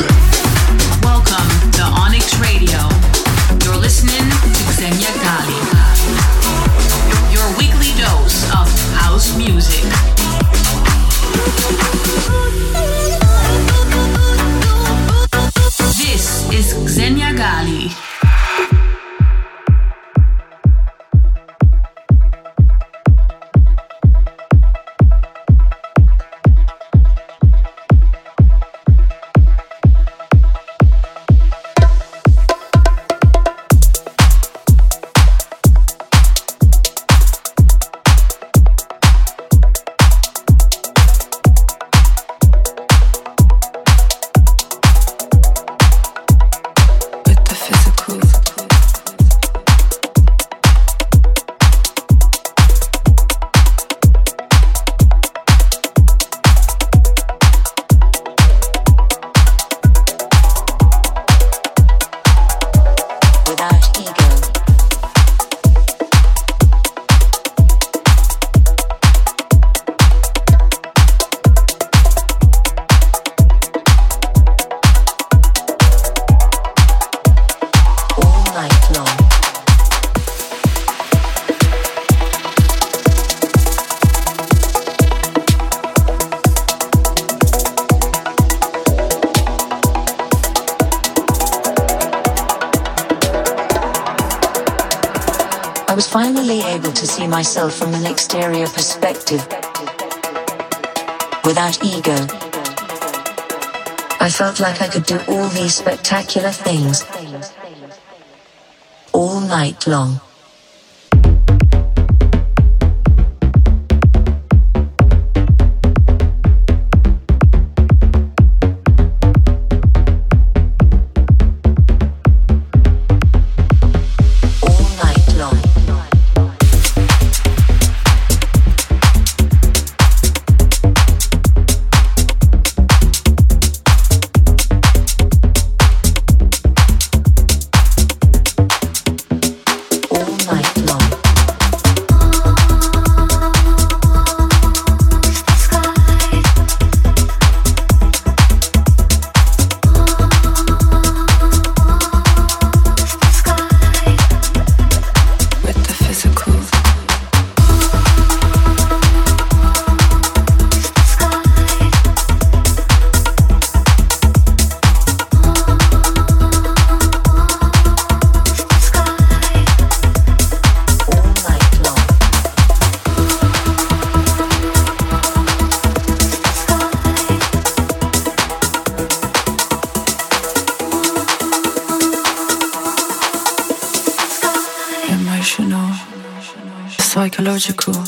myself like I could do all these spectacular things all night long. Liberating.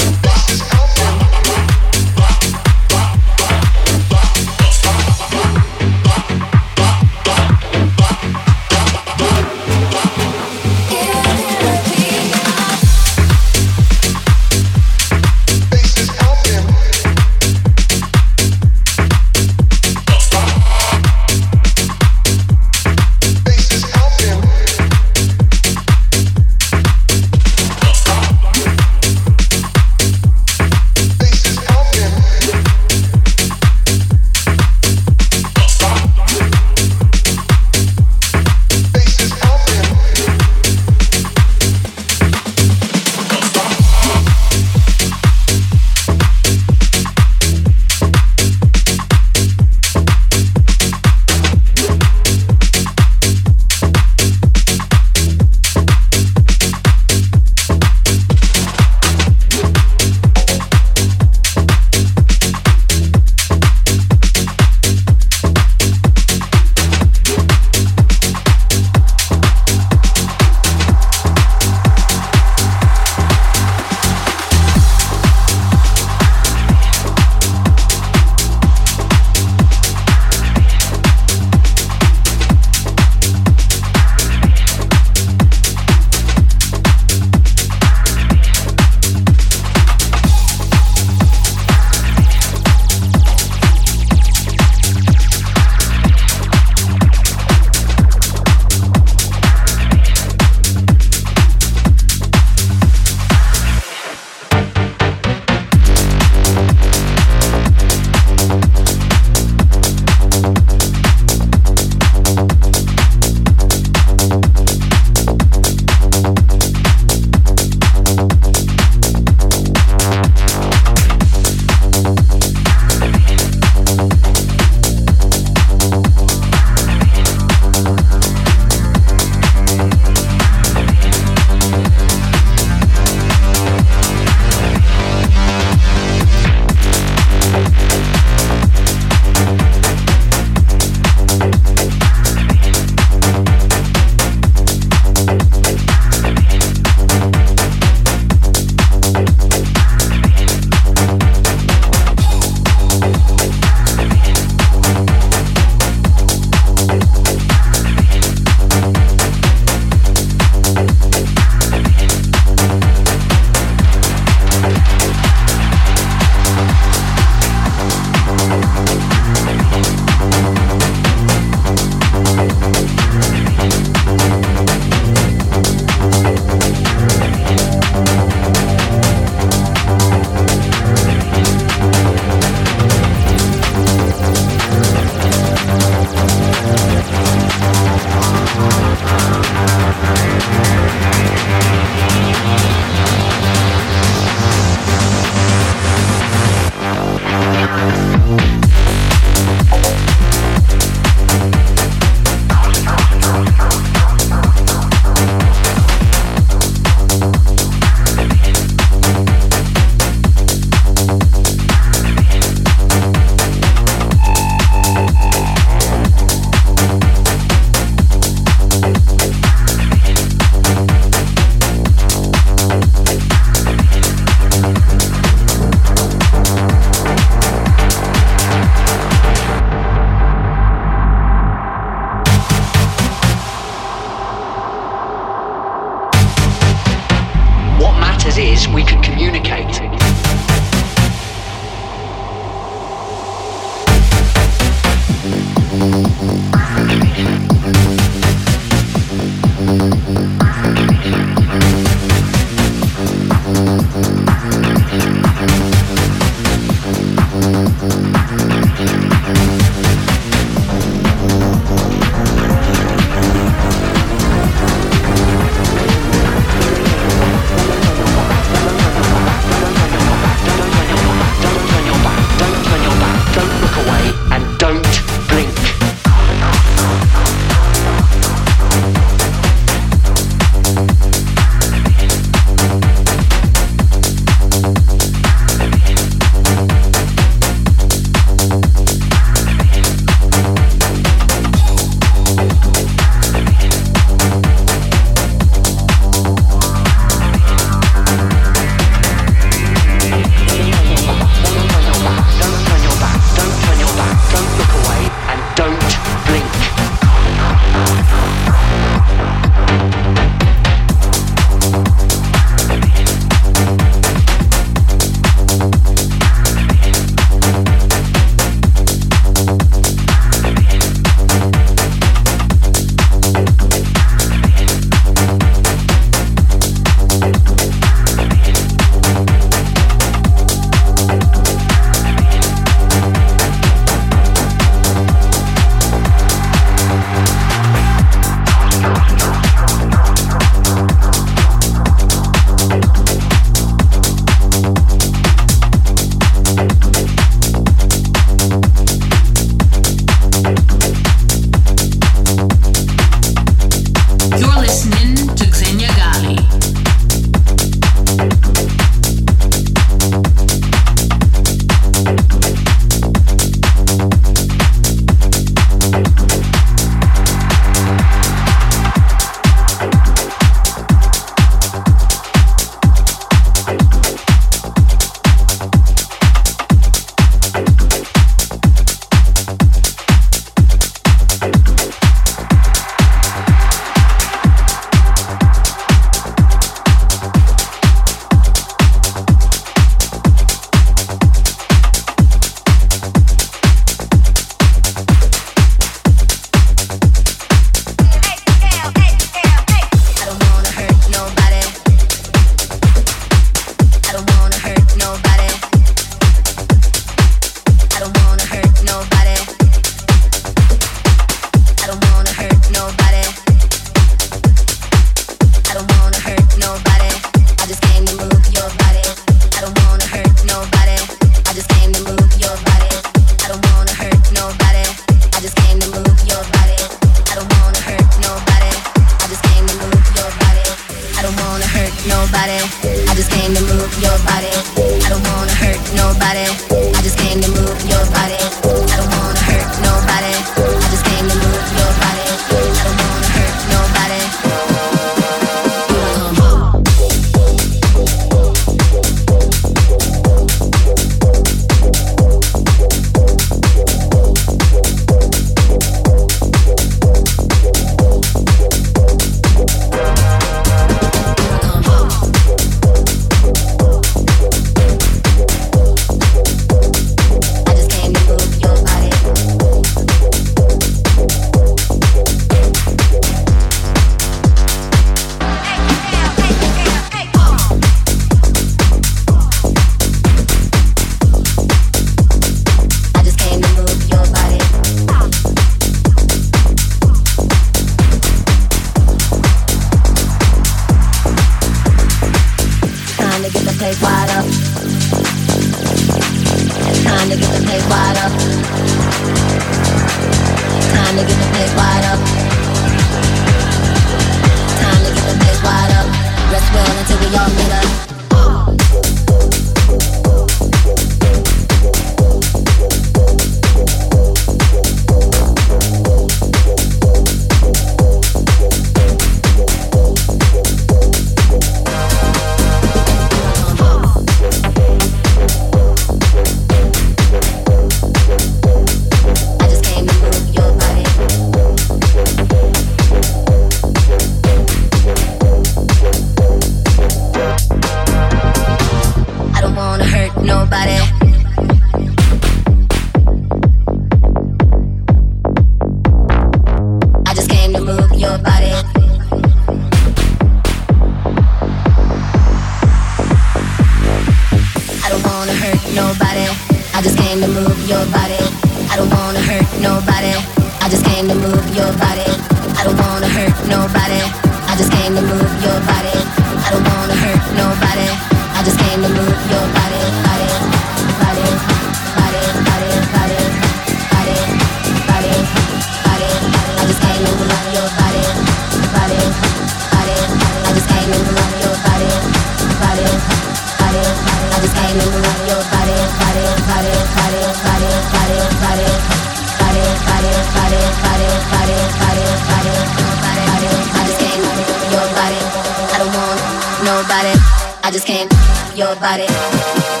just can't. Your body.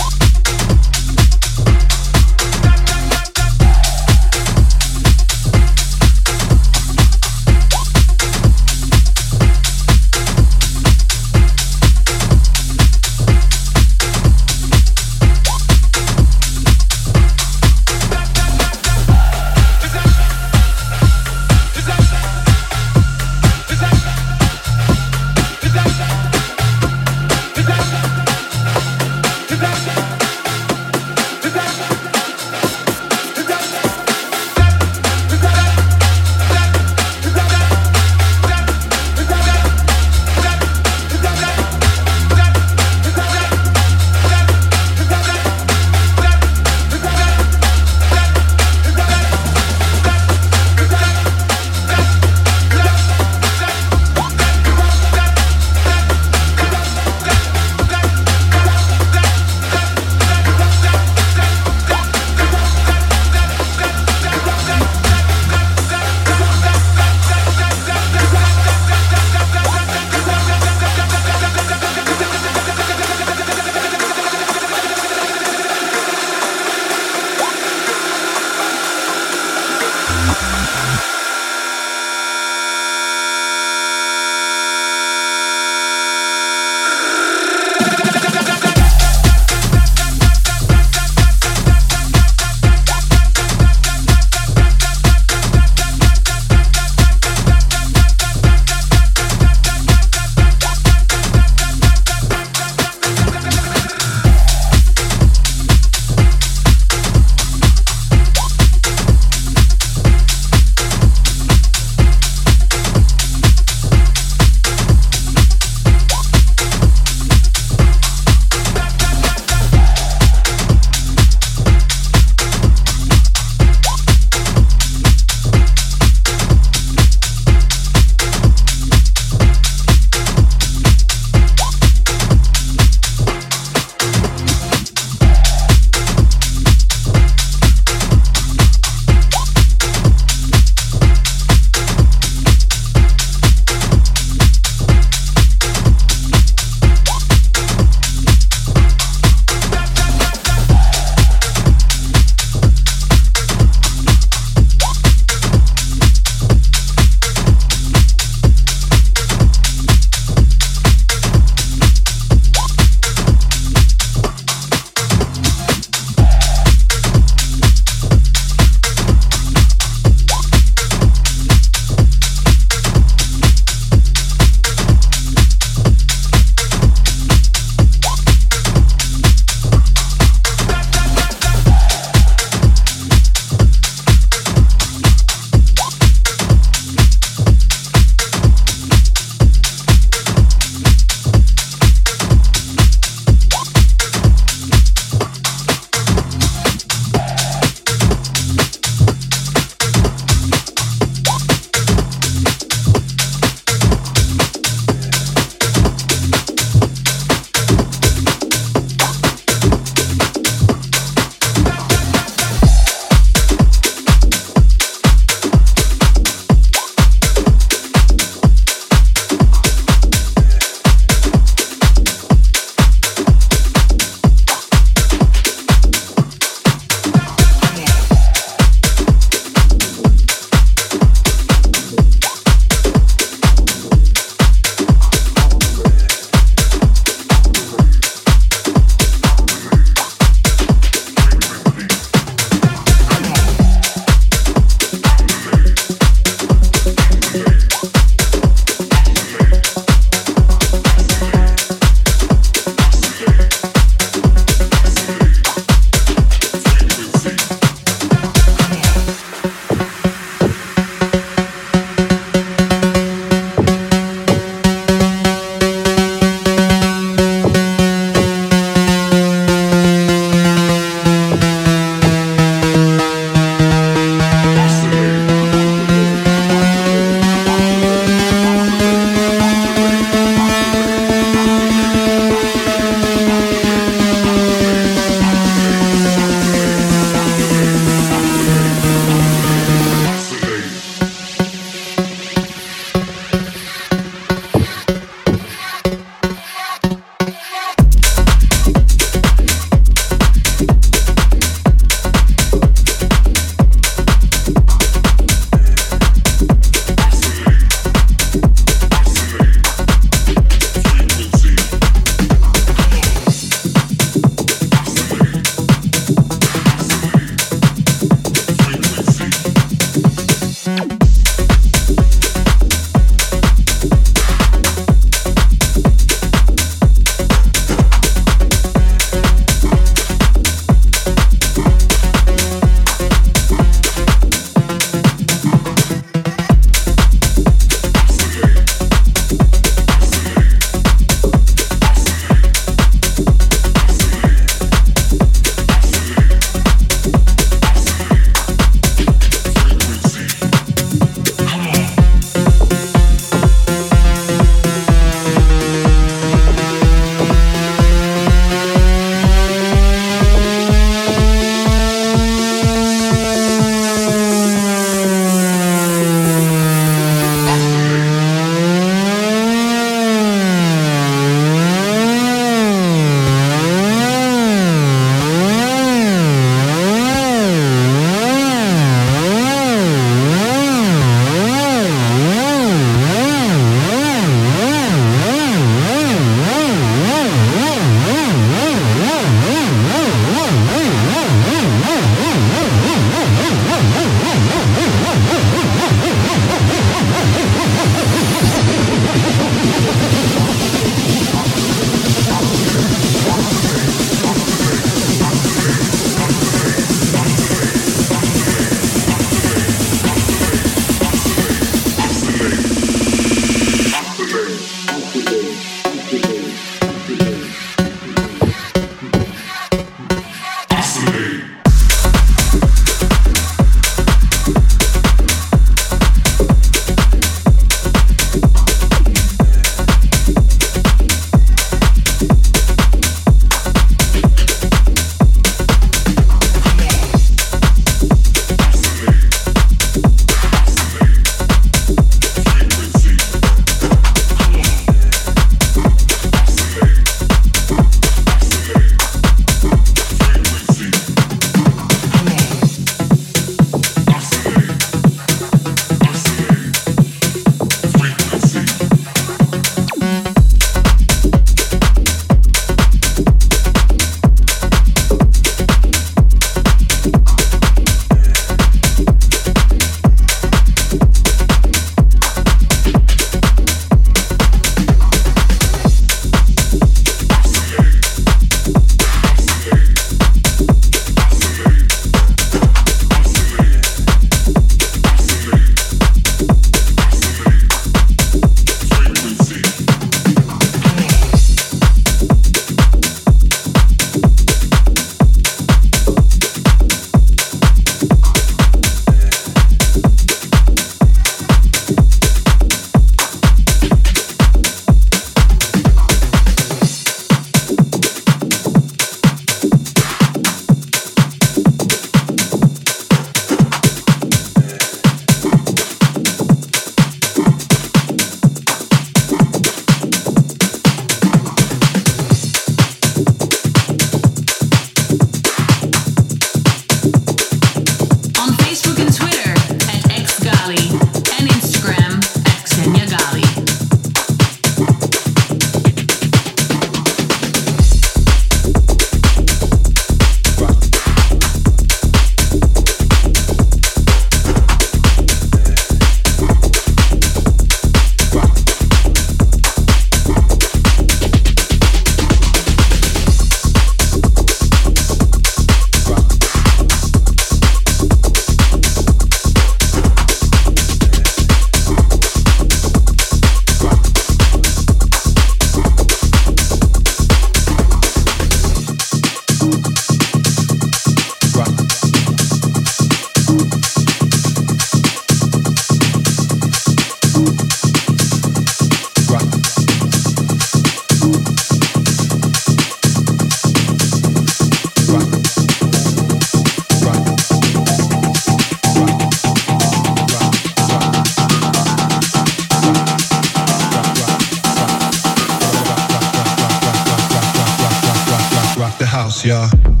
yeah.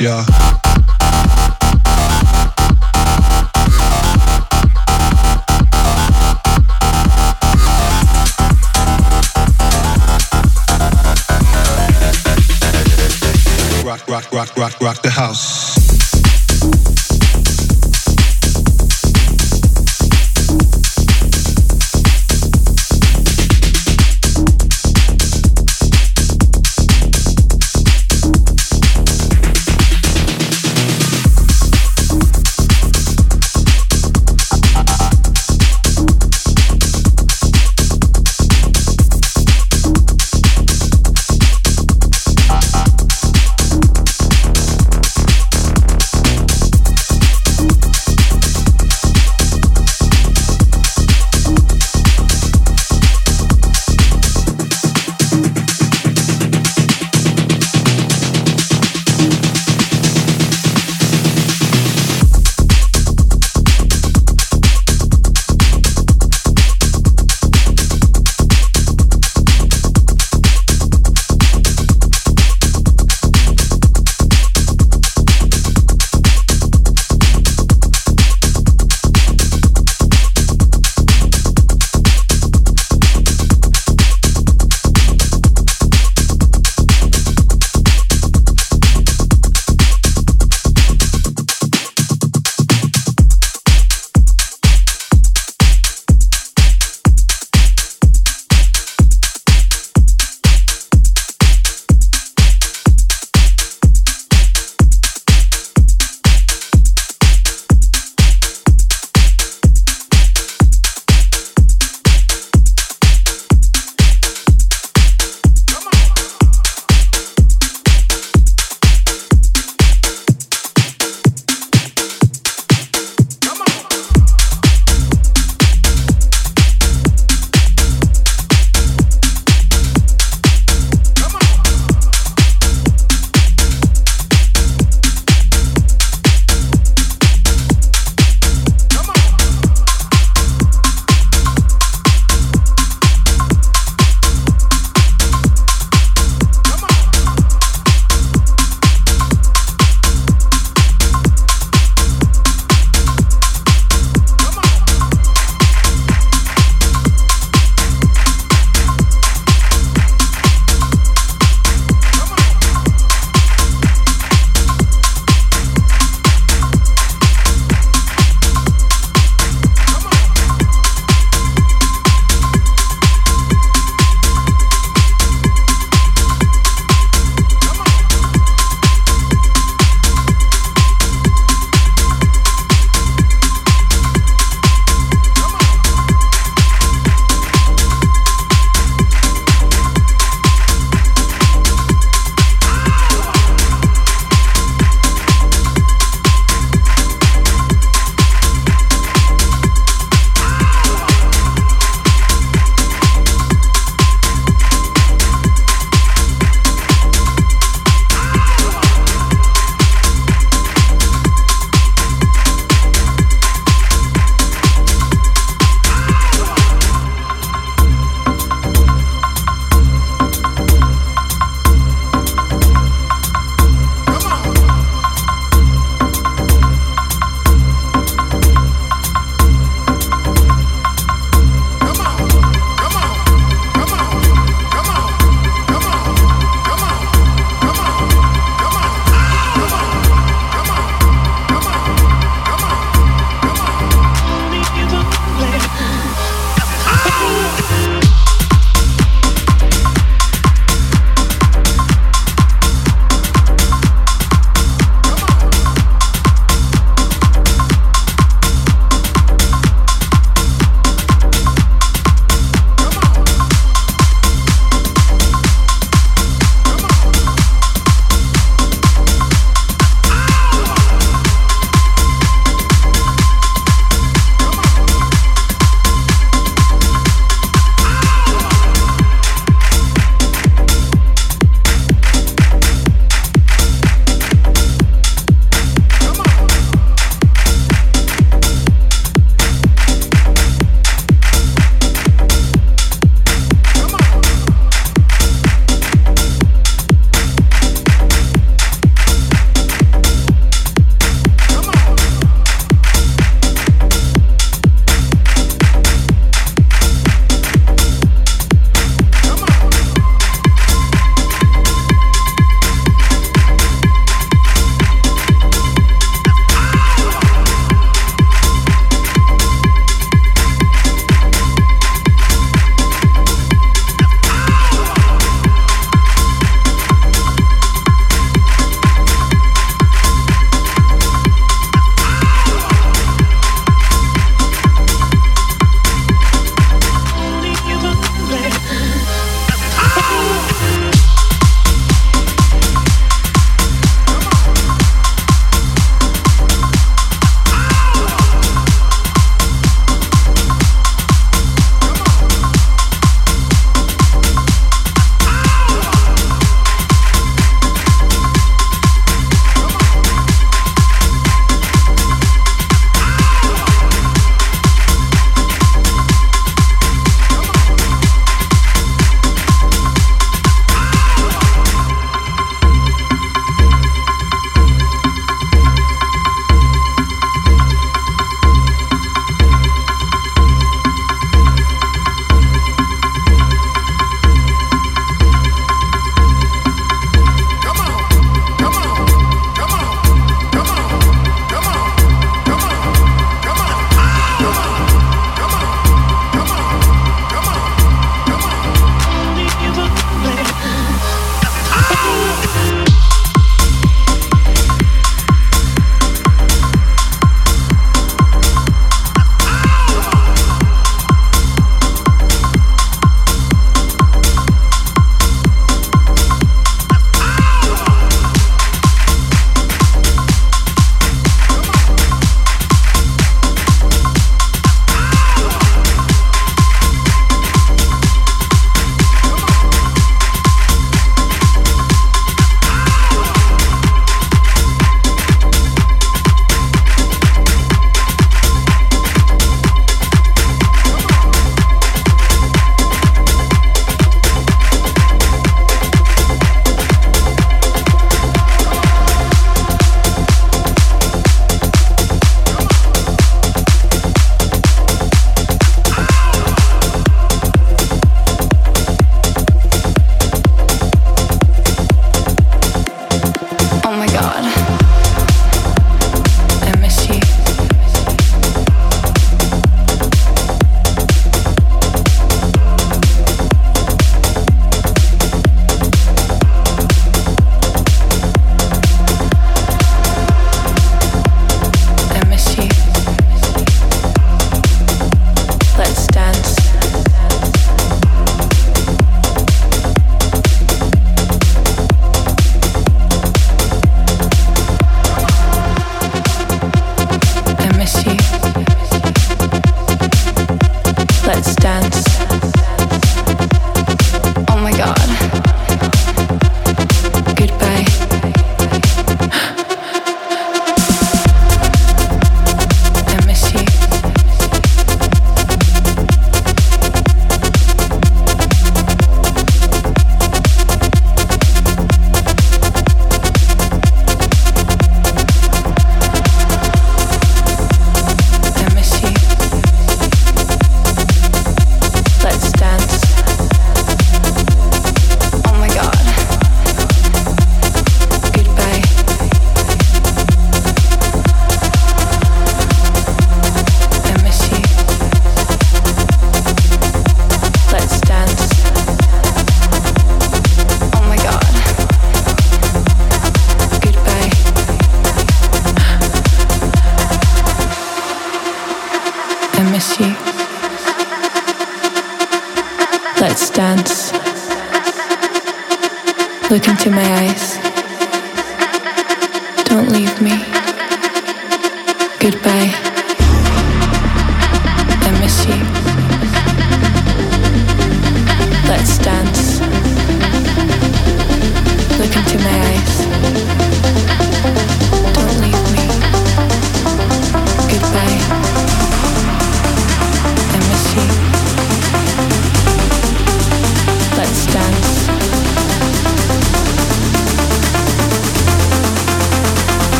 yeah.